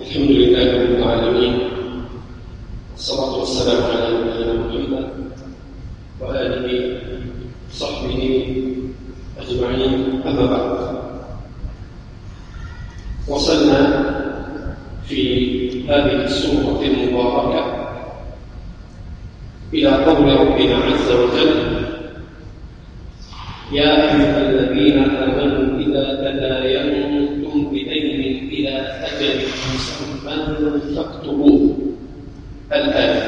الحمد لله رب العالمين والصلاة والسلام على وصحبه أجمعين أما بعد. وصلنا في هذه السورة المباركة إلى قول ربنا عز وجل يا أيها الذين آمنوا إذا تداينتم أجل من يكتبوه الآن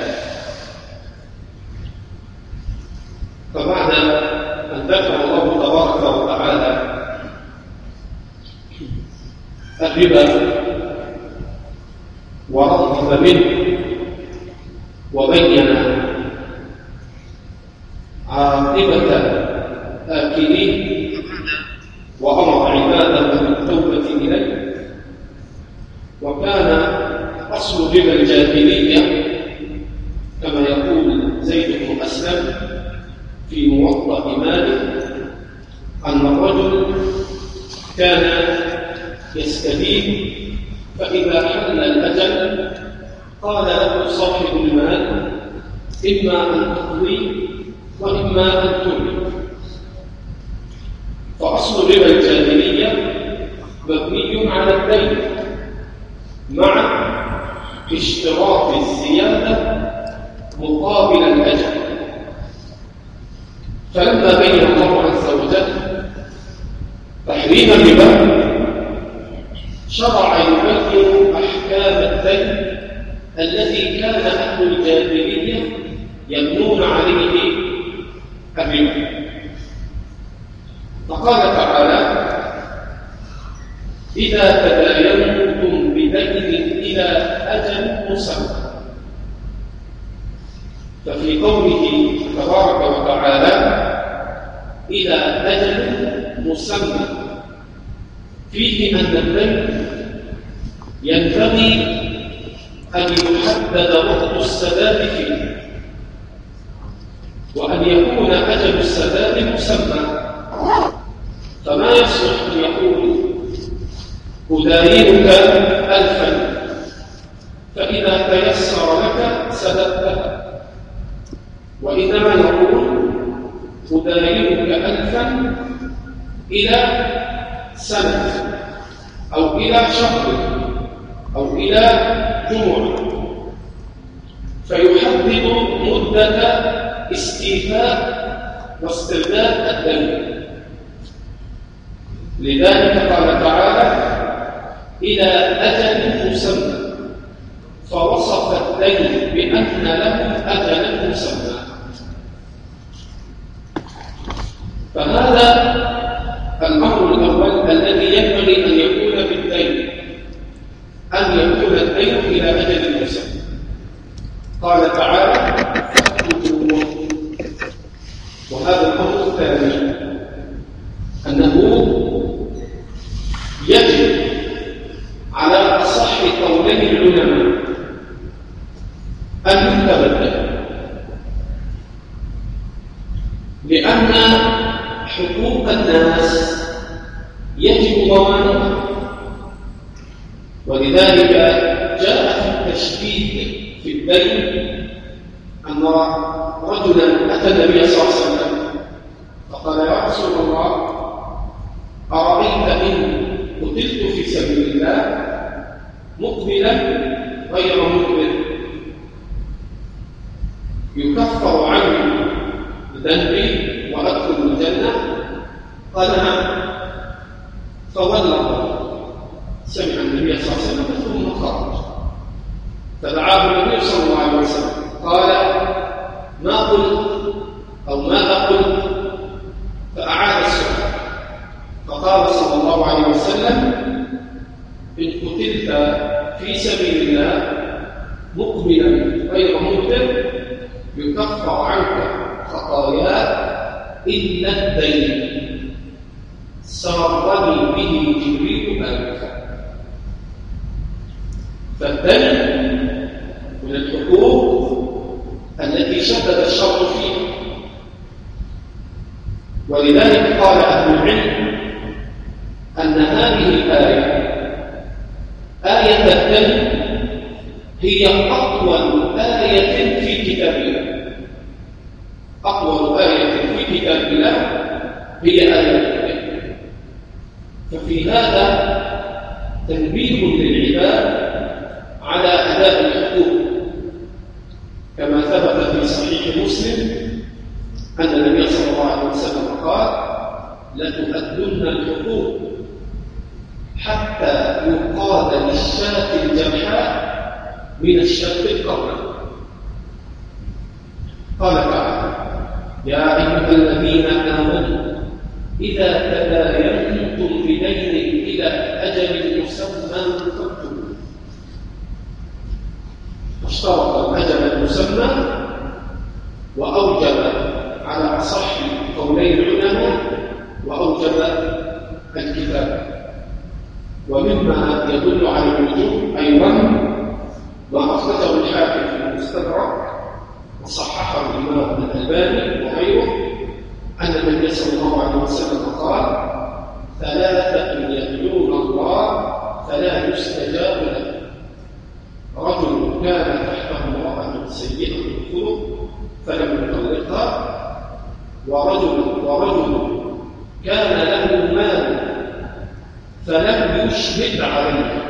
في اشتراط الزيادة مقابل الأجر. فلما بين الله عز وجل تحريما لبعض أي بأن له أجلا مسمى. فهذا الأمر الأول الذي ينبغي أن يكون في الدين أن يكون الدين إلى أجل مسمى. قال تعالى تكفر عنك خطاياك إلا الدين. سرني به جبريل أنت. فالدين الألباني وغيره أن النبي صلى الله عليه وسلم قال ثلاثة يدعون الله فلا يستجاب له. رجل كان تحته امرأة سيئة الخلق فلم يطلقها ورجل ورجل كان له مال فلم يشهد عليه.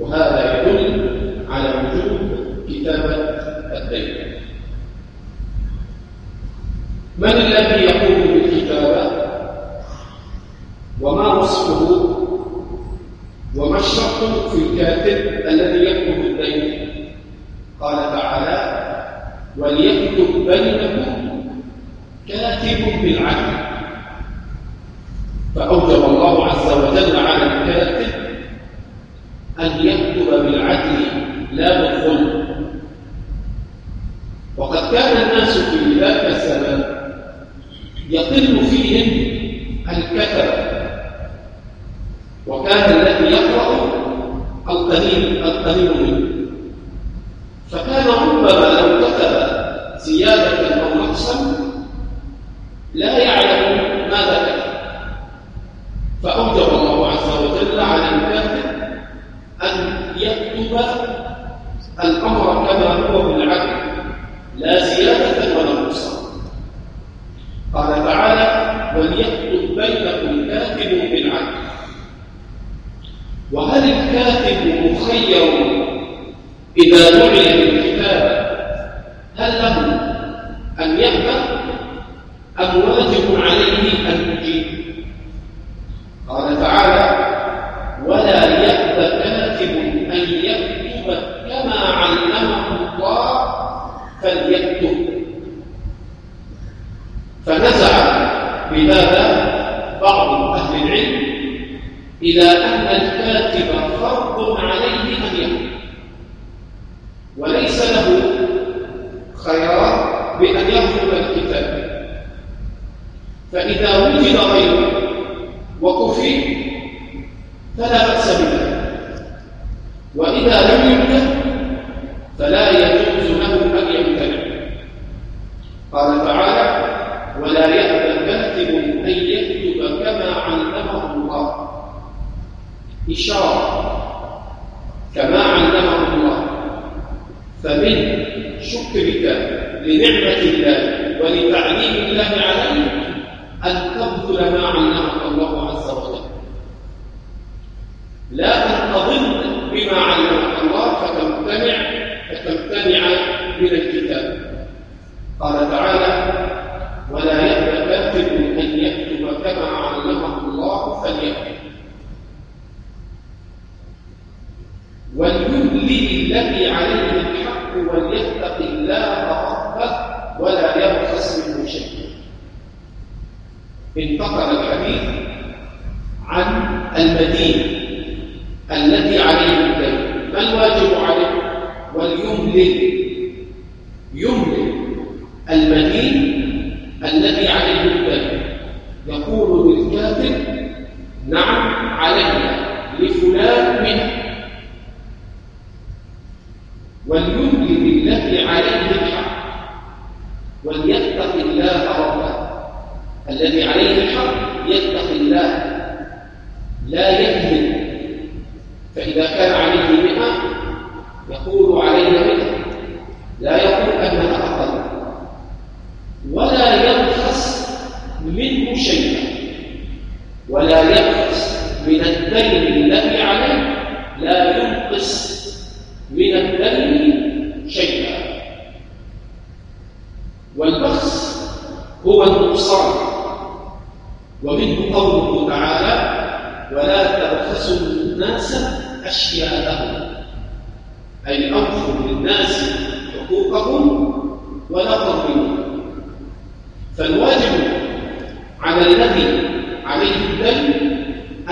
وهذا من الذي يقوم بالكتابة؟ وما وصفه؟ وما الشرط في الكاتب الذي يكتب الدين قال تعالى وليكتب بينكم كاتب بالعدل لم يخلق بينكم كاتب بالعدل. وهل الكاتب مخير إذا دعي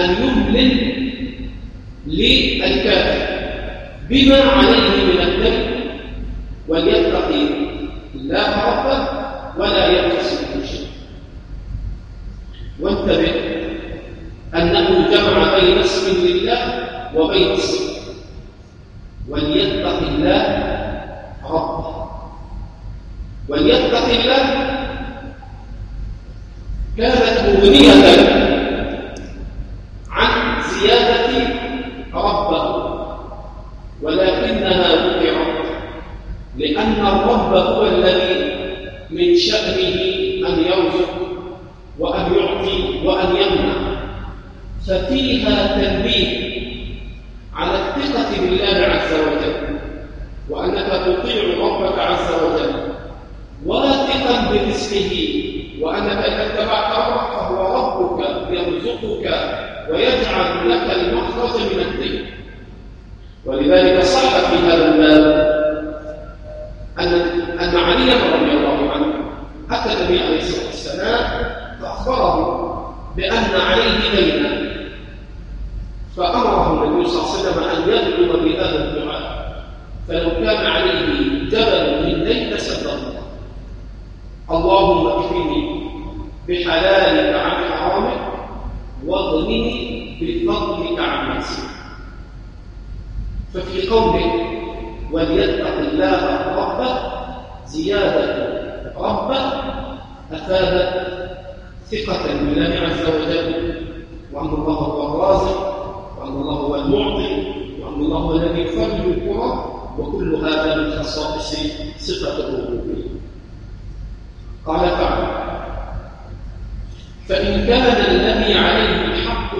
أن يملل للكافر. بما عليه من الدم وليتقي الله ربه ولا يقصد شيء. وانتبه أنه جمع بين اسم لله وبين اسم وليتق الله ربه وليتق الله كانت مغنية عن زيادة ربه ولكنها ذكرت لأن الرب هو الذي من شأنه أن يرزق وأن يعطي وأن يمنع ففيها تنبيه على الثقة بالله عز وجل وأنك تطيع ربك عز وجل واثقا برزقه وأنك إذا اتبعت ربك فهو ربك يرزقك ويجعل لك المخرج من الدين ولذلك صح في هذا الباب أن أن علي رضي الله عنه أتى النبي عليه الصلاة والسلام فأخبره بأن عليه دينا فأمره النبي صلى الله عليه وسلم أن يدعو بهذا الدعاء فلو كان عليه جبل من دين لسده اللهم اكفني بحلالك عن حرامك بفضلك عن نفسك ففي قوله وليتق الله ربه زيادة ربه أفادت ثقة بالله عز وجل. وأن الله هو الرازق وأن الله هو المعطي وأن الله هو الذي يفرج القرى وكل هذا من خصائص صفة الربوبية. قال تعالى فإن كان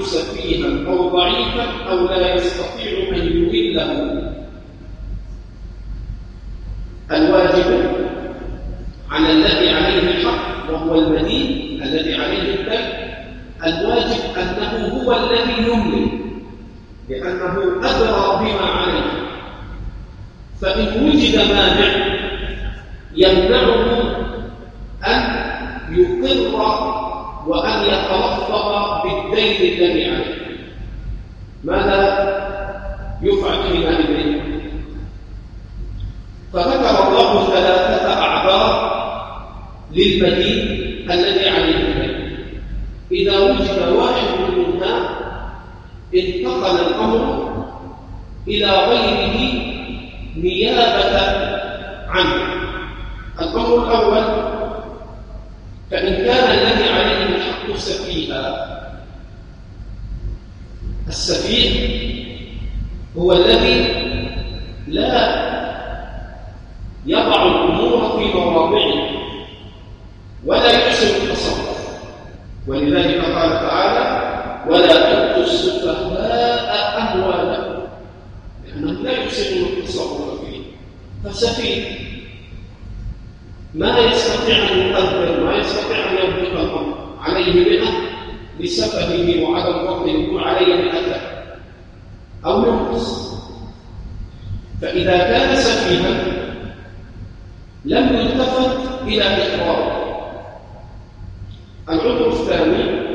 سفيها أو ضعيفا أو لا يستطيع أن يمله الواجب على الذي عليه الحق وهو المدين الذي عليه الدين الواجب أنه هو الذي يملك لأنه أدرى بما عليه. فإن وجد مانع يمنعه أن يقر وأن بالدين الذي عليه. ماذا يفعل حينئذ فذكر الله ثلاثة أعذار للمدين الذي عليه الدين إذا وجد واحد منها انتقل الأمر إلى غيره نيابة عنه الأمر الأول فإن كان الذي عليه الحق سفيها السفيه هو الذي لا يضع الأمور في مواضعه ولا يحسن التصرف. ولذلك قال تعالى ولا تؤتوا السفهاء أموالكم لأنهم لا يحسنون التصرف فيه. فسفيه ما يستطيع أن يقدر ما يستطيع أن يضبط الأمر عليه مئة لسفهه وعدم يكون عليه مئة أو ينقص. فإذا كان سفيها لم يلتفت إلى إخباره العذر الثاني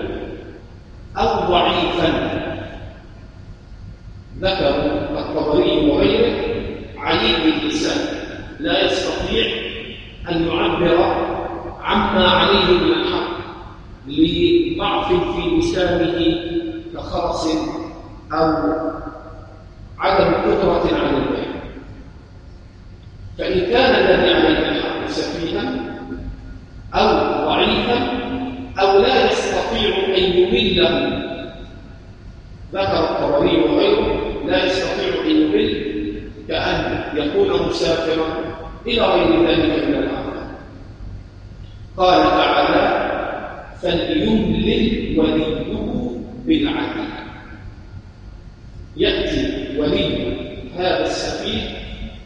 أو ضعيفا. ذكر الطبري وغيره عليم اللسان لا يستطيع أن يعبر عما عليه من الحق لضعف في لسانه كخرس أو عدم قدرة على البيان فإن كان الذي عليه الحق سفيها أو ضعيفا أو لا يستطيع أن يمله ذكر الطبري وغيره لا يستطيع يمل كأن يكون مسافرا إلى غير ذلك من الأعمال قال تعالى فليملل وليه بالعدل يأتي ولي هذا السفيه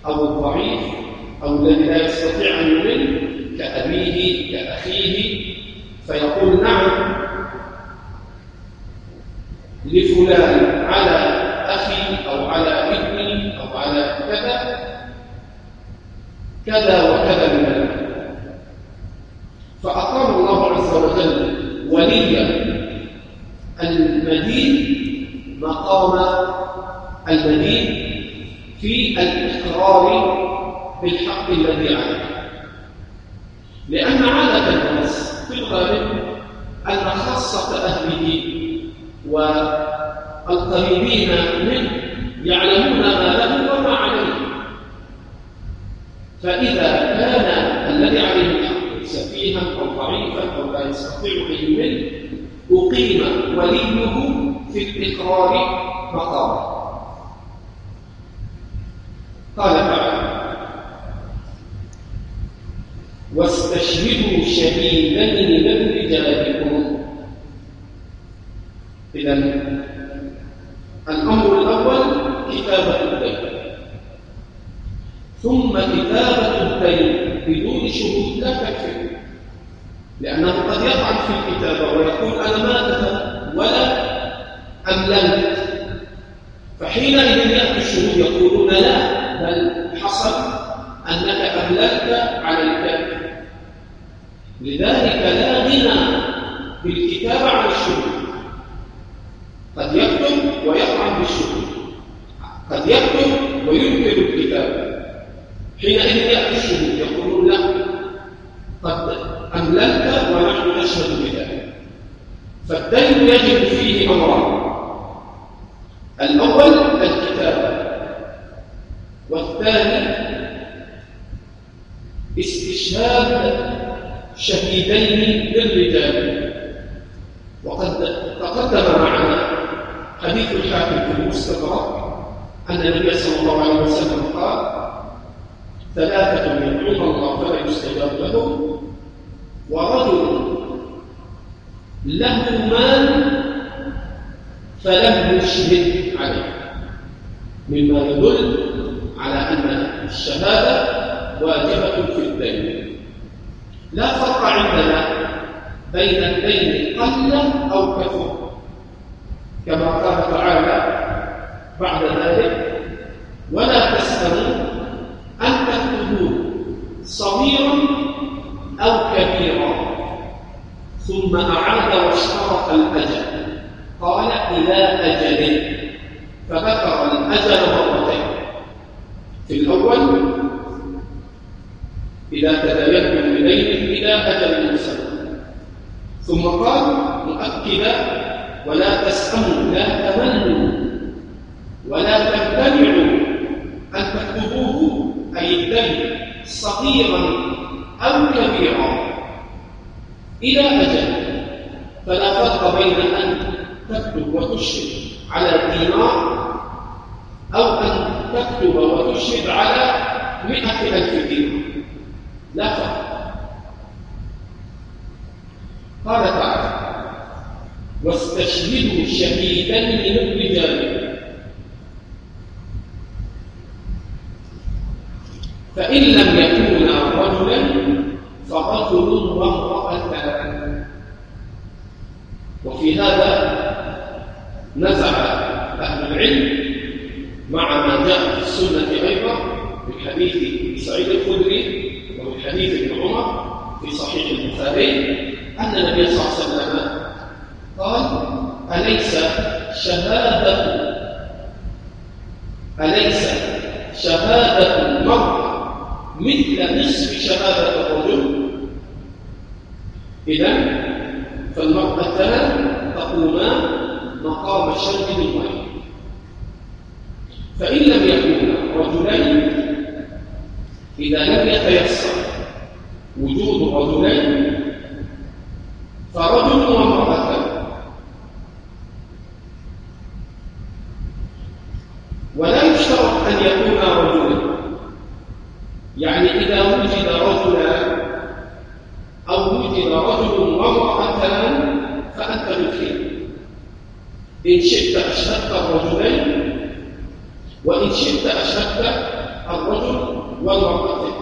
أو الضعيف أو الذي لا يستطيع أن يمل كأبيه كأخيه. فيقول نعم لفلان على أخي أو على ابني أو على كذا كذا وكذا من المال. فأقام الله عز وجل وليا المدين مقام المدين الإقرار بالحق الذي عليه. لأن عادة الناس في الغالب أن خاصة أهله والقريبين منه يعلمون ما له وما عليه. فإذا كان الذي عليه الحق سفيها أو ضعيفا أو لا يستطيع أن يمل أقيم وليه في الإقرار مقامه قال تعالى واستشهدوا شهيدين من رجالكم إذا الأمر الأول كتابة الدين ثم كتابة الدين بدون شهود لا تكفي لأنه قد يطعن في الكتابة ويقول أنا ما كتبت ولا أمللت فحينئذ يأتي الشهود يقولون لا بل حصل أنك أمللت على الكتاب لذلك لا غنى بالكتابة عن الشهود قد يكتب ويطعن بالشهود قد يكتب وينكر الكتاب. حينئذ يأتي الشهود يقولون لا. قد أمللت ونحن نشهد بذلك. فالدين يجب فيه أمران. الأول الكتاب. والثاني استشهاد شهيدين للرجال. وقد تقدم معنا حديث الحاكم في المستدرك أن النبي صلى الله عليه وسلم قال ثلاثة يدعون الله فلا يستجاب لهم ورجل له مال فلم يشهد عليه مما يدل على أن الشهادة واجبة في الدين لا فرق عندنا بين الدين قل أو كثر كما قال تعالى بعد ذلك ولا تسألوا أن تكتبوه صغيرا أو كبيرا ثم أعاد واشترط الأجل قال إلى أجل فذكر الأجل مرتين في الأول إذا تدينتم بدين إلى أجل مسمى. ثم قال مؤكدا ولا تسأموا لا تمنوا ولا تمتنعوا أن تكتبوه أي الدين صغيرا أو كبيرا إلى أجل. فلا فرق بين أن تكتب وتشهد على دينار أو أن تكتب وتشهد على مئة ألف دينار. لا فرق قال تعالى واستشهدوا شهيدا من الرجال فإن لم يكونا رجلا فرجل وامرأتان وفي هذا نزع أهل العلم مع ما جاء في السنة أيضا في حديث سعيد الخدري وفي حديث ابن عمر في صحيح البخاري أن النبي صلى الله عليه وسلم قال أليس شهادة أليس شهادة المرأة مثل نصف شهادة الرجل إذا فالمرأتان تقومان مقام الشرك بالواحد فإن لم يكونا رجلين إذا لم يتيسر وجود رجلين. فرجل وامرأتان ولا يشترط أن يكون رجلا يعني إذا وجد رجلا أو وجد رجل وامرأتان فأنت بالخير إن شئت أشهدت الرجلين وإن شئت أشهدت الرجل والمرأتين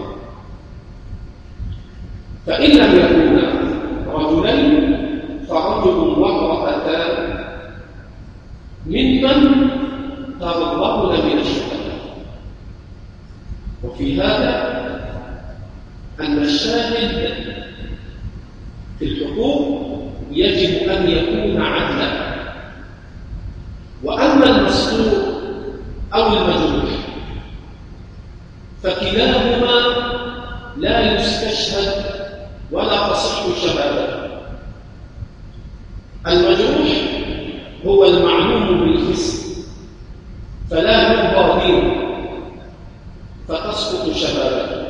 فإن لم يكونا رجلين فرجل وامرأتان ممن ترضون من الشهداء وفي هذا أن الشاهد في الحقوق يجب أن يكون عدلا وأما المسطور أو المجروح فكلاهما لا يستشهد ولا تصح شهادته المجروح هو المعلوم بالفسق فلا يرضى به فتسقط شهادته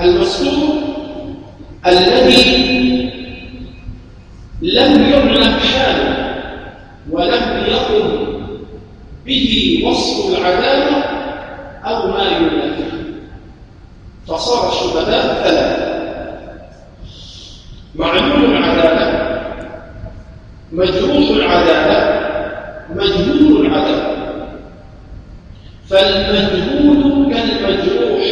المسلوب الذي لم يعلم حاله ولم يقم به وصف العدالة أو ما ينافيه فصار الشهداء ثلاثة معلوم العدالة مجروح العدالة مجهول العدالة فالمجهول كالمجروح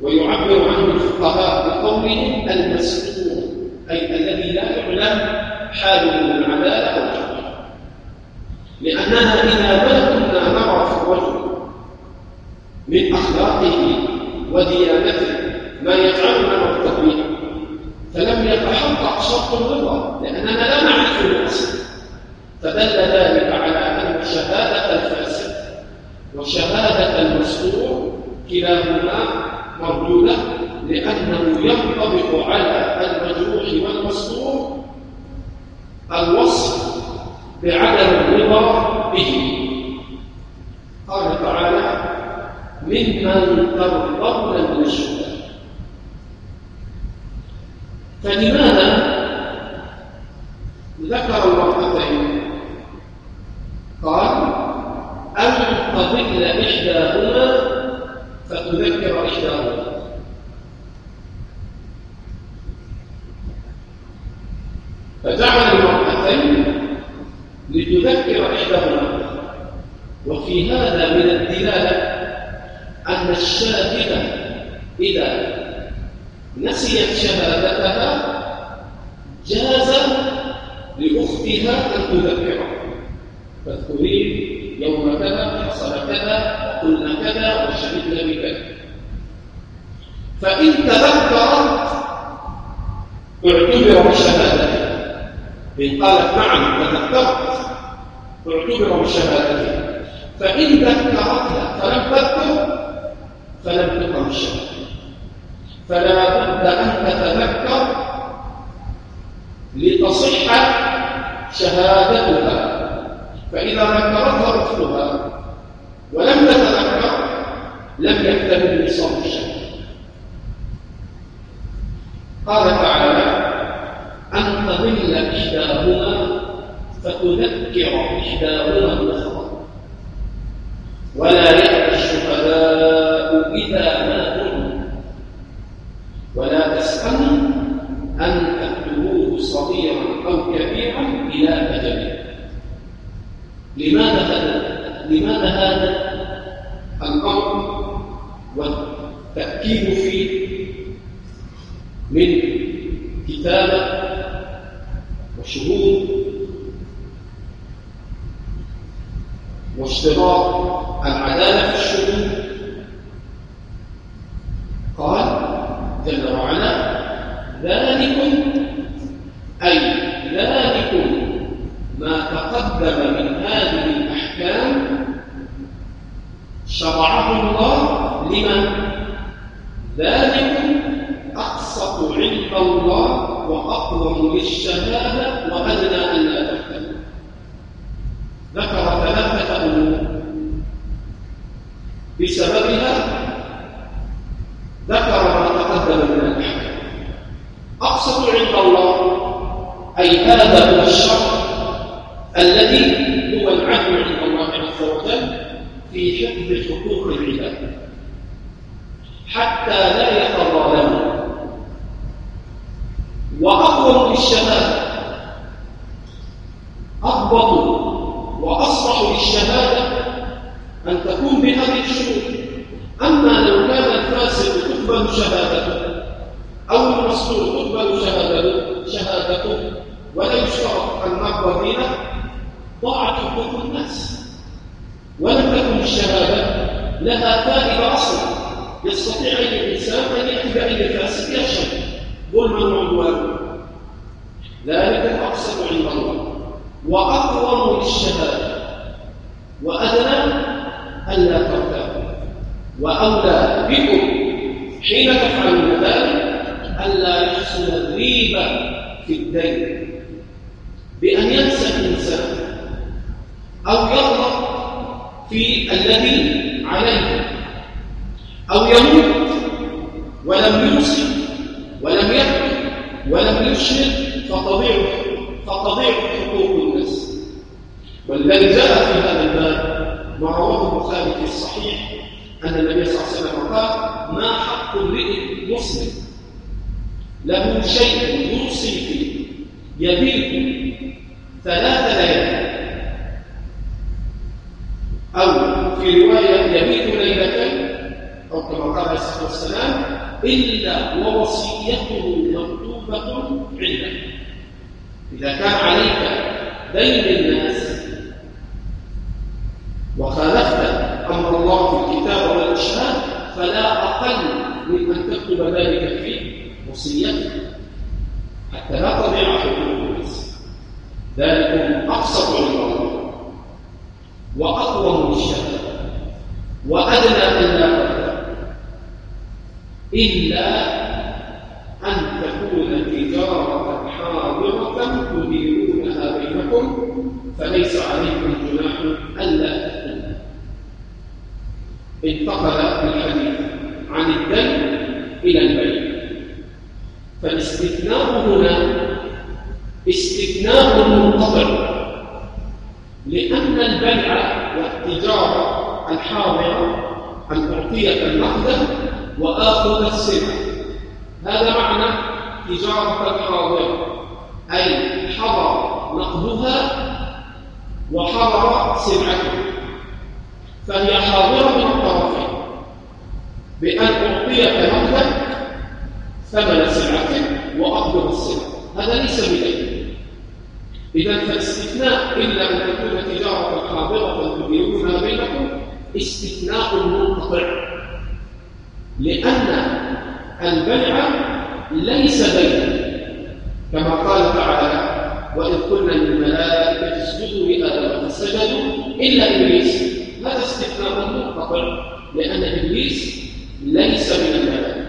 ويعبر عنه الفقهاء بقولهم المسلوب أي الذي لا يعلم حاله من العدالة أو لأننا إذا ما كنا نرى في الرجل من أخلاقه وديانته ما يجعلنا نرتضيه فلم يتحقق شرط الرضا لأننا لا نعرف الأصل فدل ذلك على أن شهادة الفاسد وشهادة المسرور كلاهما مردودة لأنه ينطبق على المجروح والمسرور الوصف بعدم الرضا به قال تعالى ممن ترضون من الشهداء فلماذا ذكر المرأتين قال أن تضل إحداهما فتذكر إحداهما فجعل المرأتين لتذكر إحداهما وفي هذا من الدلالة أن الشاهدة إذا نسيت شهادتها جاز لأختها أن تذكره فاذكرين يوم كذا حصل كذا قلنا كذا وشهدنا بكذا. فإن تذكرت اعتبر بشهادته إن قالت نعم تذكرت اعتبر بشهادته فإن ذكرتها فلم تذكر فلم تقم الشهادة فلا بد أن تتذكر لتصح شهادتها. فإذا ذكرتها أختها ولم تتذكر لم يكتمل نصاب الشهادة قال تعالى أن تضل إحداهما فتذكر إحداهما الأخرى. ولا يأتي الشهداء إذا ما ولا تسألوا أن صغيرا أو كبيرا إلى أجله لماذا هذا؟ لماذا هذا الأمر والتأكيد فيه من كتابة وشهود واشتراط العدالة في الشهود قال جل وعلا ذلكم أي ذلكم ما تقدم من هذه الأحكام شرعه الله لمن؟ ذلكم أقسط عند الله وأقوم للشهادة وأدنى أن لا تحتمل ذكر ثلاثة أمور بسببها ذكر ما تقدم من الأحكام أقسط عند الله أي هذا هو الشرع الذي هو العدل عند الله عز وجل في حفظ حقوق العباد حتى لا يتظالموا وأقوم للشهادة أضبط وأصلح للشهادة أن تكون بهذه الشروط أما لو كان الفاسق تقبل شهادته أو المسلوب تقبل شهادته شهادته ولا يشترط أن نقضى دينه ضاعت حقوق الناس ولم تكن الشهادة لها فائدة أصلا يستطيع أي إنسان أن يأتي بأي فاسق يشهد ظلما وعدوانا ذلك الأقسط عند الله وأقوم للشهادة وأدنى ألا ترتابوا وأولى بكم حين تفعلون ذلك ألا يحصل الريبة في الدين بأن ينسى الإنسان أو يغلط في الذي عليه. أو يموت ولم يوصي ولم يكتب ولم يشهد فتضيع فتضيع حقوق الناس. والذي جاء في هذا الباب ما رواه البخاري في الصحيح أن النبي صلى الله عليه وسلم قال ما حق امرئ مسلم له شيء يوصي فيه يبيت ثلاث ليالي أو في رواية يبيت ليلتين أو كما قال عليه الصلاة والسلام إلا ووصيته مكتوبة عنده إذا كان عليك دين الناس وخالفت أمر الله في الكتاب والإشهاد فلا أقل من أن تكتب ذلك في وصيتك حتى لا تضيع حقوق الناس ذلك أقسط عند الله وأقوم للشهادة وأدنى أن لا إلا أن تكون تجارة حاضرة تديرونها بينكم فليس عليكم جناح ألا تكون انتقل الحديث عن الدين إلى البيع فالاستثناء هنا استثناء منقطع لأن البيع والتجارة الحاضرة أن أعطيك النقد وآخذ السلعة هذا معنى تجارة الحاضرة أي حضر نقدها وحضر سلعته. فهي حاضرة من الطرفين بأن أعطيك نقدا ثمن سلعتك وأقبض السلعة هذا ليس بدين إذا فالاستثناء إلا أن تكون تجارة حاضرة تديرونها بينكم استثناء منقطع. لأن البيع ليس بيع كما قال تعالى وإذ قلنا للملائكة اسجدوا لآدم فسجدوا إلا إبليس. هذا استثناء منقطع لأن إبليس ليس من الملائكة.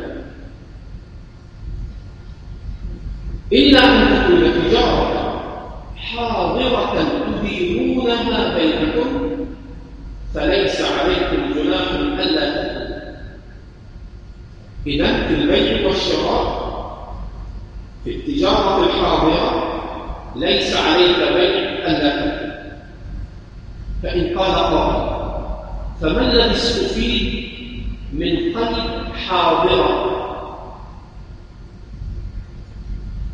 إلا أن تكون تجارة حاضرة تديرونها بينكم فليس عليكم جناح ألا تكون إذا في البيع والشراء في التجارة الحاضرة ليس عليك بيع ألا تكون فإن قال قائل فما الذي استفيد من قلب حاضرة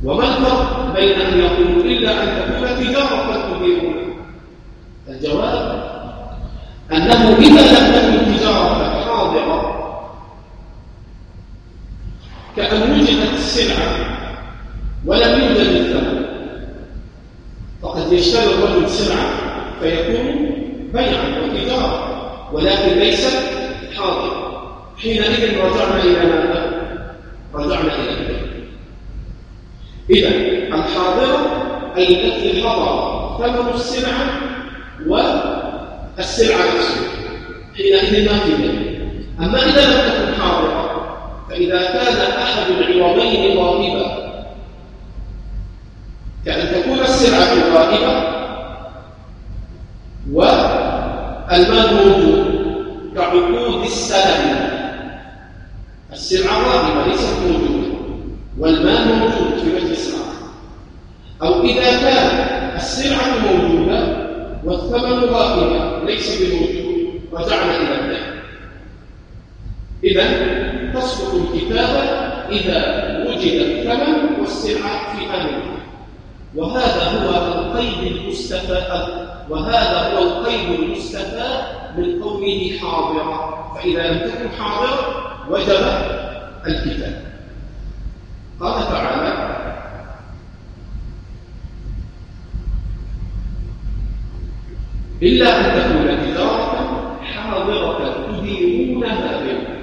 وما الفرق بين أن يقول إلا أن تكون تجارة تديرون الجواب أنه إذا لم تكن تجارة حاضرة كأن وجدت السلعة ولم يوجد الثمن فقد يشتري الرجل سلعة فيكون بيعا وتجارة ولكن ليس حاضرا حينئذ رجعنا إلى ماذا؟ رجعنا إلى البيع إذا الحاضرة أي التي حضر ثمن السلعة والسلعة نفسها حينئذ ما في بيع أما إذا لم تكن حاضرة فإذا كان أحد العوضين غائبا. كأن تكون السلعة غائبة والمال موجود كعقود السلم السلعة غائبة ليست موجودة والمال موجود في مجلس آخر أو إذا كان السلعة موجودة والثمن غائبا ليس بموجود رجعنا إذا تسقط الكتابة إذا وجد الثمن والسلعة في آن وهذا هو المستفاد وهذا هو القيد المستفاد من قوله حاضرة فإذا لم تكن حاضرة وجب الكتاب قال تعالى إلا أن تكون تجارة حاضرة تديرونها بها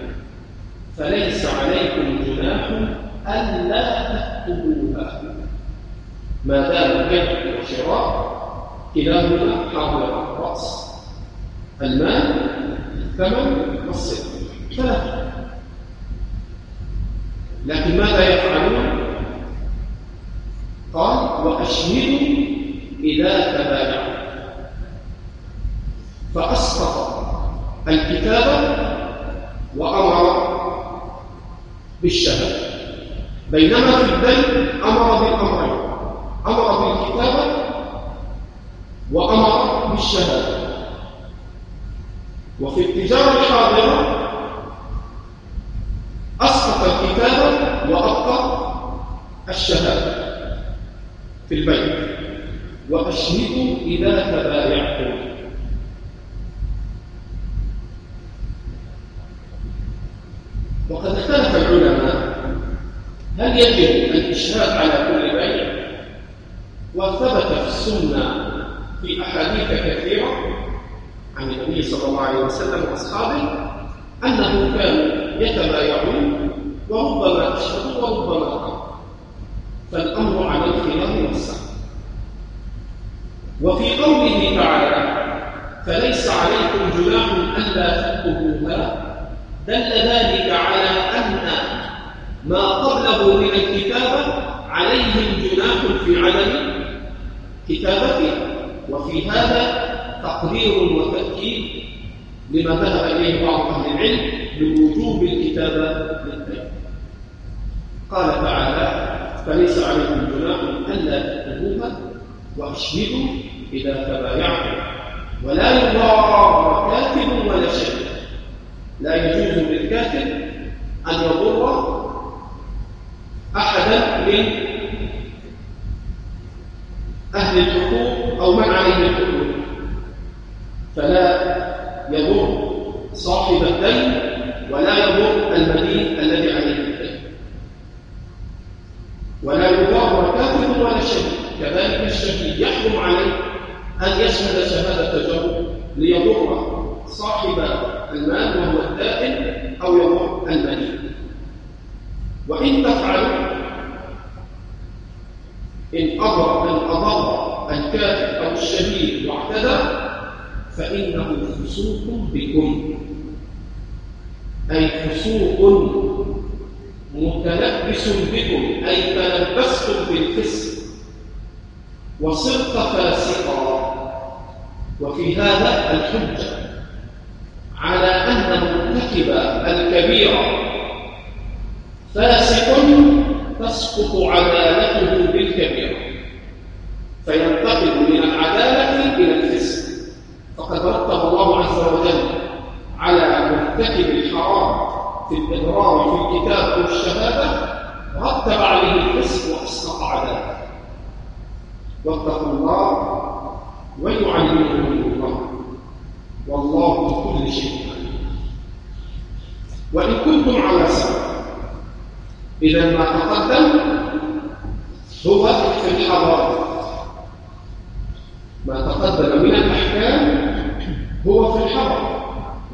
فليس عليكم جناح ألا تكتبوها. ما دام بيع وشراء كلاهما حاضر الرأس المال الثمن والصدق. ثلاثة. لكن ماذا يفعلون؟ قال وأشهدوا إذا تبايعوا فأسقط الكتابة وأمر بالشهادة. بينما في البيت أمر بالأمرين أمر بالكتابة وأمر بالشهادة. وفي التجارة الحاضرة أسقط الكتابة وأبقى الشهادة في البيت. وأشهدوا إذا تبايعتم. وقد اختلف العلماء هل يجب الإشهاد على كل بيع؟ وثبت في السنة في أحاديث كثيرة عن النبي صلى الله عليه وسلم وأصحابه أنهم كانوا يتبايعون وربما أشهدوا وربما قالوا فالأمر على الخلاف والسعي. وفي قوله تعالى فليس عليكم جناح ألا تكتبوها دل ذلك على أن ما قبله من الكتابة عليهم جناح في عدم كتابته. وفي هذا تقرير وتأكيد لما ذهب إليه بعض أهل العلم بوجوب الكتابة للبيع قال تعالى فليس عليكم جناح ألا تكتبوها وأشهدوا إذا تبايعتم. ولا يضار كاتب ولا شيء. لا يجوز للكاتب أن يضر أحدا من أهل الحقوق أو من عليه الحقوق فلا يضر صاحب الدين ولا يضر المدين الذي عليه الدين ولا يضار كاتب ولا شهيد كذلك الشهيد يحكم عليه أن يشهد شهادة جر ليضر صاحب المال وهو الدائن أو يضر المدين. وإن تفعلوا إن أضر من أضر الكاتب أو الشهيد واعتدى فإنه فسوق بكم. أي فسوق متلبس بكم أي تلبستم بالفسق. وصرت فاسقا. وفي هذا الحجة على أن مرتكب الكبيرة فاسق تسقط عدالته بالكبيرة فينتقل من العدالة إلى الفسق. فقد رتب الله عز وجل على مرتكب الحرام في الإضرار في الكتاب أو الشهادة رتب عليه الفسق وأسقط عدالته واتقوا الله ويعلمكم الله. والله بكل شيء وإن كنتم على سبب إذا ما تقدم هو في الحضارة. ما تقدم من الأحكام هو في الحضر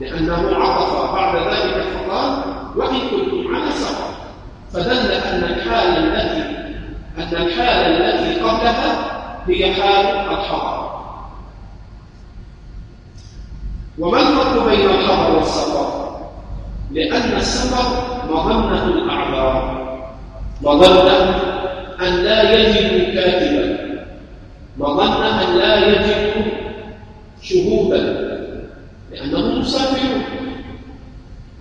لأنه عطف بعد ذلك فقال وإن كنتم على سفر فدل أن الحالة التي أن الحالة التي قبلها هي حال الحضر وما الفرق بين الحضر والسفر؟ لأن السفر مظنة الأعذار مظنة أن لا يجد كاتبا. مظنة أن لا يجد شهودا لأنهم مسافرون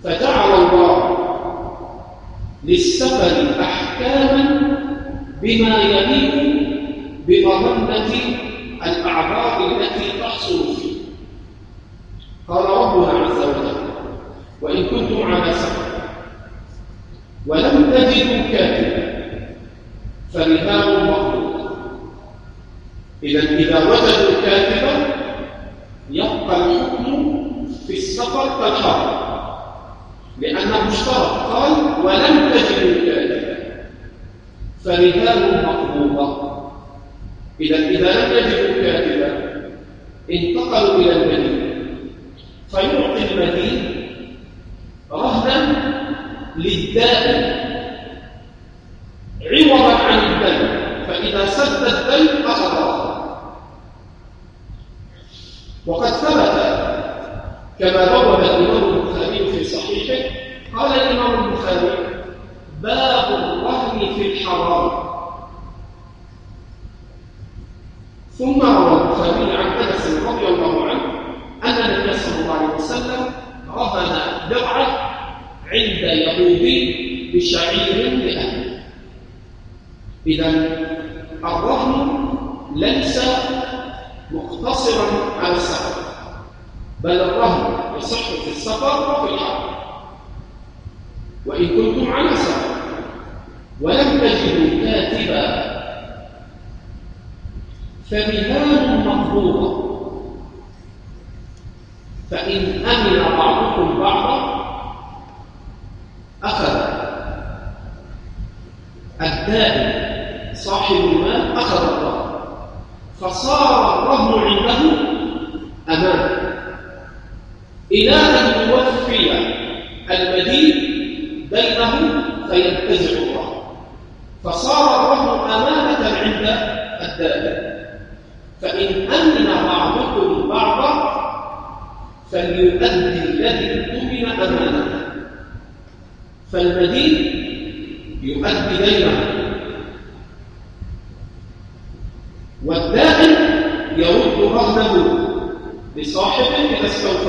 فجعل الله للسفر أحكاما بما يليق بمظنة الأعذار التي تحصل فيه. قال ربنا عز وجل وإن كنتم على سفر ولم تجدوا كاتبا فرهان إذا إذا وجدوا كاتبا يبقى الحكم في السفر كالحرب لأنه اشترط. قال ولم تجدوا كاتبا فرهان مقبوضة. إذا إذا لم يجدوا كاتبا انتقلوا إلى المدينة. فيعطي المدين رهنا للدائن عوضا عن الدين فإذا سد الدين أخذ وقد ثبت كما روى الإمام البخاري في صحيحه قال الإمام البخاري باب الرهن في الحرام ثم روى البخاري عن انس رضي الله عنه ان النبي صلى الله عليه وسلم رهن درعا عند يهودي بشعير لاهله اذا الرهن ليس مقتصرا على السفر بل الرهن يصح في السفر وفي الحرب وان كنتم على سفر ولم تجدوا كاتبا فمهاد مقبوضة فإن أمن بعضكم بعضا أخذ الدائم صاحب المال أخذ الرهن. فصار الرهن عنده أمانة إلى أن يوفي المدين بينه فينتزع الرهن. فصار الرهن أمانة عند الدائم. فإن أمن بعضكم بعضا فليؤدي الذي اؤتمن أمانته. فالمدين يؤدي دينه so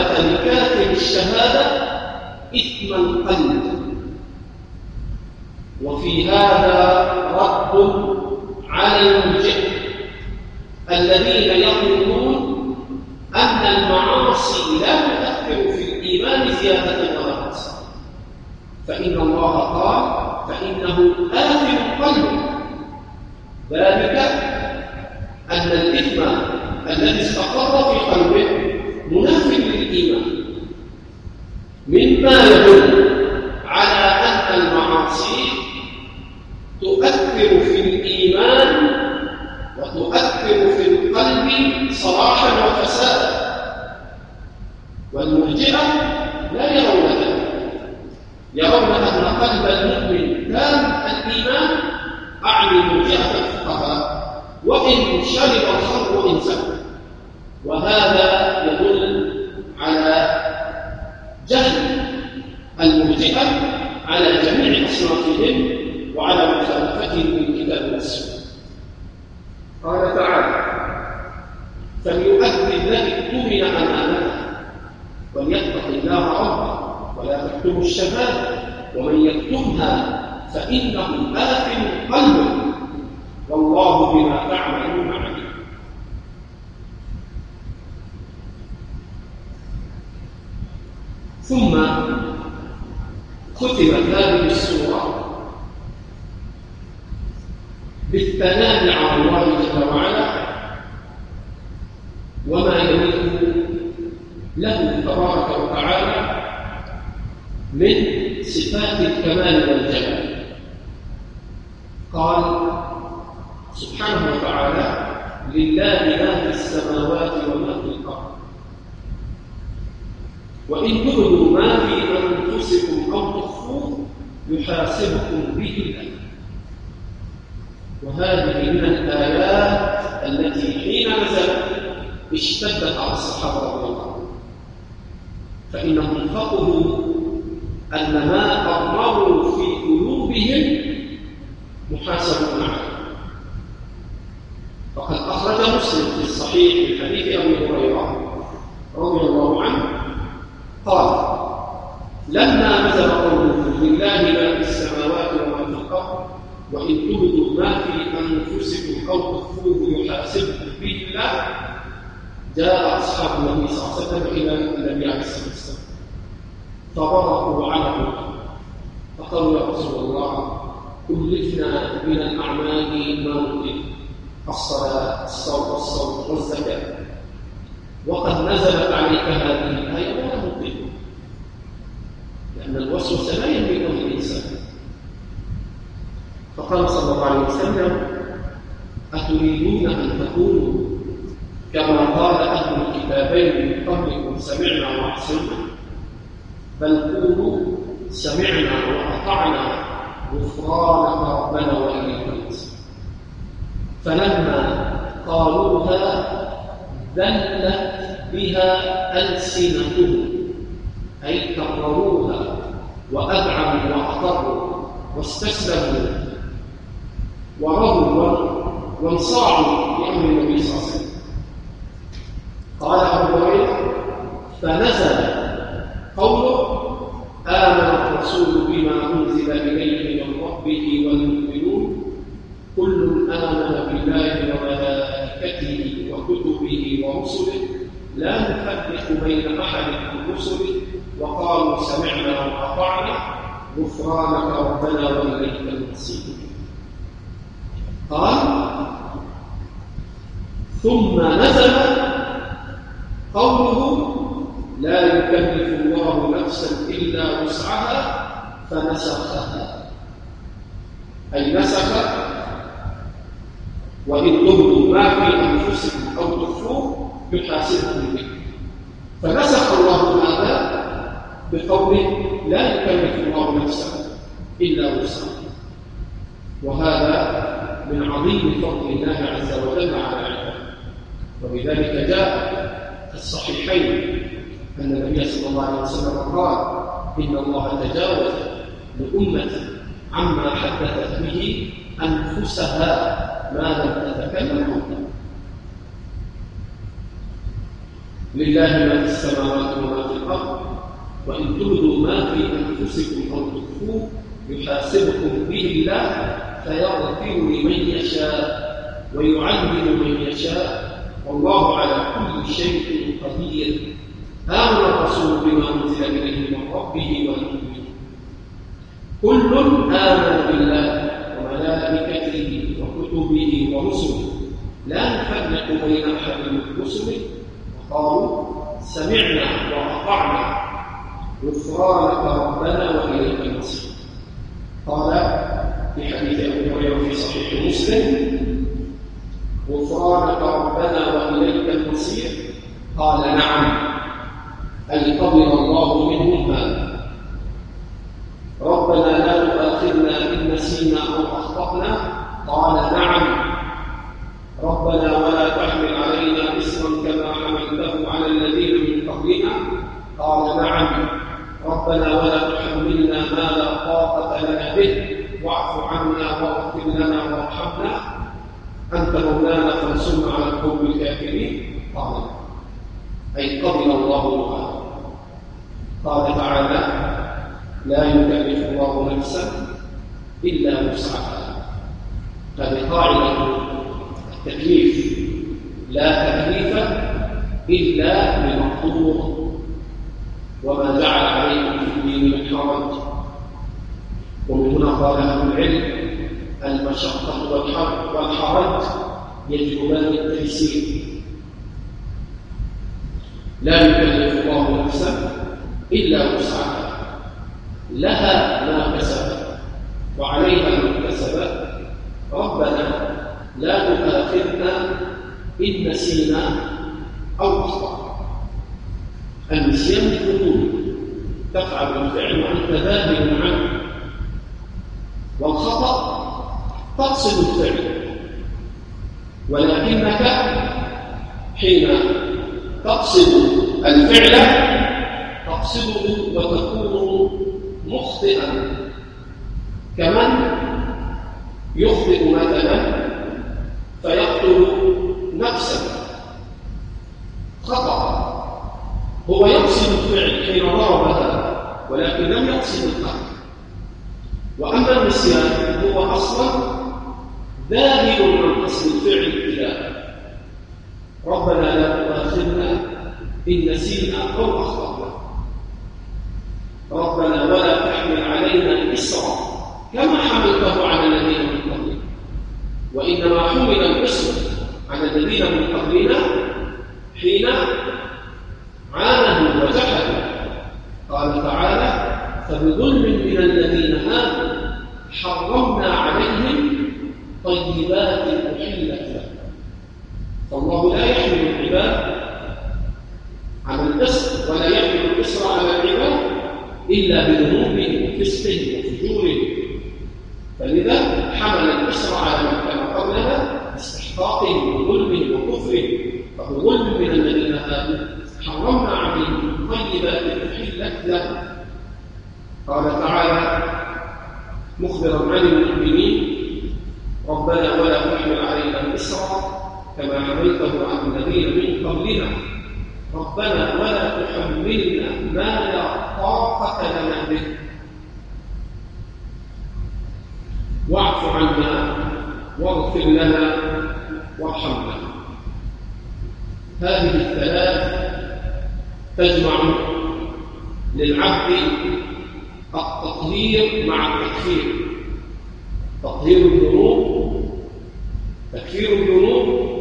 أثبت الشهادة إثم القلب. وفي هذا رد على المرجئ الذين يقولون أن المعاصي لا تؤثر في الإيمان زيادة ولا فإن الله قال فإنه آثم قلبه ذلك أن الإثم الذي استقر في قلبه منافق للإيمان مما يدل على أن المعاصي تؤثر في الإيمان وتؤثر في القلب صلاحا وفسادا والمرجئة لا يرون يرون أن قلب المؤمن تام الإيمان أعني مرجعة الفقهاء وإن شرب الخمر وإن سكر وهذا يدل على جهل المرجئة على جميع أصنافهم وعلى مخالفتهم للكتاب والسنة قال تعالى فليؤدي الذي اؤتمن أمانته وليتق الله ربه ولا تكتموا الشهادة ومن يكتمها فإنه آثم قلبه والله بما تعملون عليم ثم ختمت هذه السورة بالثناء على الله جل وعلا وما يليق له تبارك وتعالى من صفات الكمال والجمال قال سبحانه وتعالى لله ما في السماوات وما في الأرض. وإن تبدوا ما في أنفسكم أو تخفوه يحاسبكم به الله. وهذه من الآيات التي حين نزلت اشتدت على الصحابة رضي الله عنهم. فإنهم فقهوا أن ما أضمروا في قلوبهم محاسبون عليه فقد أخرج مسلم في الصحيح من حديث أبي هريرة رضي الله عنه قال لما نزل قوله لله ما في السماوات وما في الأرض وإن تبدوا ما في أنفسكم أو تخفوه يحاسبكم به الله. جاء أصحاب النبي صلى الله عليه وسلم إلى النبي عليه الصلاة والسلام فضربوا على فقالوا يا رسول الله كلفنا من الأعمال ما نطيق الصلاة الصوم والصوم والزكاة. وقد نزلت عليك هذه الآية ولا نطيق الوسوسة لا يملكها الإنسان. فقال صلى الله عليه وسلم أتريدون أن تكونوا كما قال أهل الكتابين من قبلكم سمعنا وعصينا بل قولوا سمعنا وأطعنا غفرانك ربنا المصير. فلما قالوها ذلت بها ألسنتهم أي كرروها وأذعموا وأقروا واستسلموا ورضوا وانصاعوا لأمر النبي صلى الله عليه وسلم. قال أبو هريرة فنزل قوله آمن الرسول بما أنزل إليه من ربه والمؤمنون. كل آمن بالله وملائكته وكتبه ورسله. لا نفرق بين أحد من رسله. وقالوا سمعنا وأطعنا غفرانك ربنا وإليك المصير. قال ثم نزل قوله لا يكلف الله نفسا إلا وسعها فنسخها. أي نسخ وإن تبدوا ما في أنفسكم أو تخفوه يحاسبكم به. فنسخ الله هذا بقوله لا يكلف الله نفسا إلا وسعها. وهذا من عظيم فضل الله عز وجل على عباده وبذلك جاء في الصحيحين أن النبي صلى الله عليه وسلم قال إن الله تجاوز لأمة عما حدثت به أنفسها ما لم تتكلم عنه لله ما في السماوات وما في الأرض وإن تبدوا ما في أنفسكم أو تخفوه يحاسبكم به الله فيغفر لمن يشاء ويعذب من يشاء والله على كل شيء قدير. آمن الرسول بما أنزل إليه من ربه والمؤمنين. كل آمن بالله وملائكته وكتبه ورسله. لا نفرق بين أحد من رسله. وقالوا سمعنا وأطعنا. غفرانك ربنا وإليك المصير قال في حديث أبي هريرة في صحيح مسلم غفرانك ربنا وإليك المصير. قال نعم أي قبل الله منهم هذا ربنا لا تؤاخذنا إن نسينا أو أخطأنا. قال نعم ربنا ولا تحمل علينا إصرا كما حملته على الذين من قبلنا. قال نعم ربنا ولا تحملنا ما لا طاقة لنا به. واعف عنا واغفر لنا وارحمنا. أنت مولانا فانصرنا على القوم الكافرين. قال أي قبل الله دعاءه قال تعالى لا يكلف الله نفسا إلا وسعها. هذه قاعدة التكليف. لا تكليف إلا بمقدور. وما جعل حرج ومن هنا قال أهل العلم المشقة والحرج يجلبان التيسير لا يكلف الله نفسا إلا وسعها. لها ما كسبت وعليها ما كسبت. ربنا لا تؤاخذنا إن نسينا أو أخطأ النسيان الذنوب تفعل الفعل وأنت ذاهب عنه والخطأ تقصد الفعل. ولكنك حين تقصد الفعل تقصده وتكون مخطئا. كمن يخطئ مثلا فيقتل نفسه خطأ هو يقصد الفعل حين ضربها ولكن لم يقصد القتل وأما النسيان هو أصلا ذاهب عن قصد الفعل إلى ربنا لا تؤاخذنا إن نسينا أو أخطأنا. ربنا ولا تحمل علينا إسرا كما حملته على الذين من قبلنا وإنما حمل الإسر على الذين من قبلنا حين عانوا وجحدوا قال تعالى فبظلم من الذين هادوا حرمنا عليهم طيبات أحلت لهم فالله لا يحمل العباد على الإصر ولا يحمل الإصر على العباد إلا بذنوبهم وفسقهم وفجورهم فلذا حمل الإصر على من كان قبلنا باستحقاقهم وظلمهم وكفرهم فهو ظلم من الذين هادوا حرمنا عليهم طيبات أحلت لهم قال تعالى مخبرا عن المؤمنين ربنا ولا تحمل علينا الإسر كما عملته عن الذين من قبلنا ربنا ولا تحملنا ما لا طاقة لنا به واعف عنا واغفر لنا وارحمنا هذه الثلاث تجمع للعبد التطهير مع التكفير تطهير الذنوب الذنوب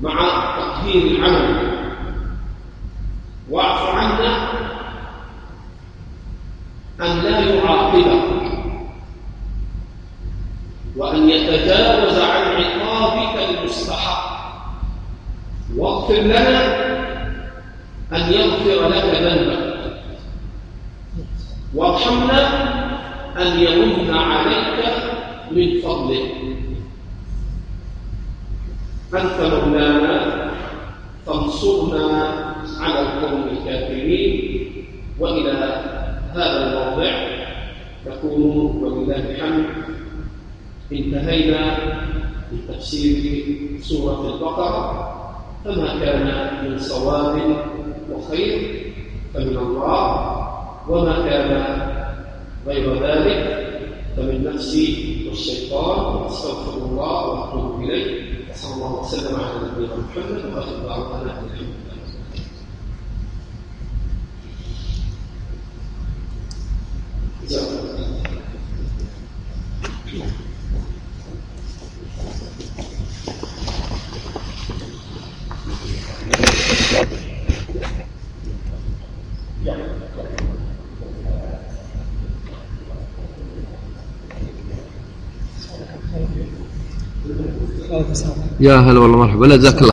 مع تطهير العمل. واعف عنا أن لا يعاقبه وأن يتجاوز عن عقابك المستحق. واغفر لنا أن يغفر لك ذنبك. وارحمنا أن يمن عليك من فضله أنت مولانا فانصرنا على القوم الكافرين وإلى هذا الموضع نكون ولله الحمد. انتهينا من تفسير سورة البقرة فما كان من صواب وخير فمن الله وما كان غير ذلك فمن نفسي والشيطان. أستغفر الله وأتوب إليه. وصلى الله وسلم على نبينا محمد واخر دعوانا الحمد لله يا هلا والله مرحبا. لا جزاك الله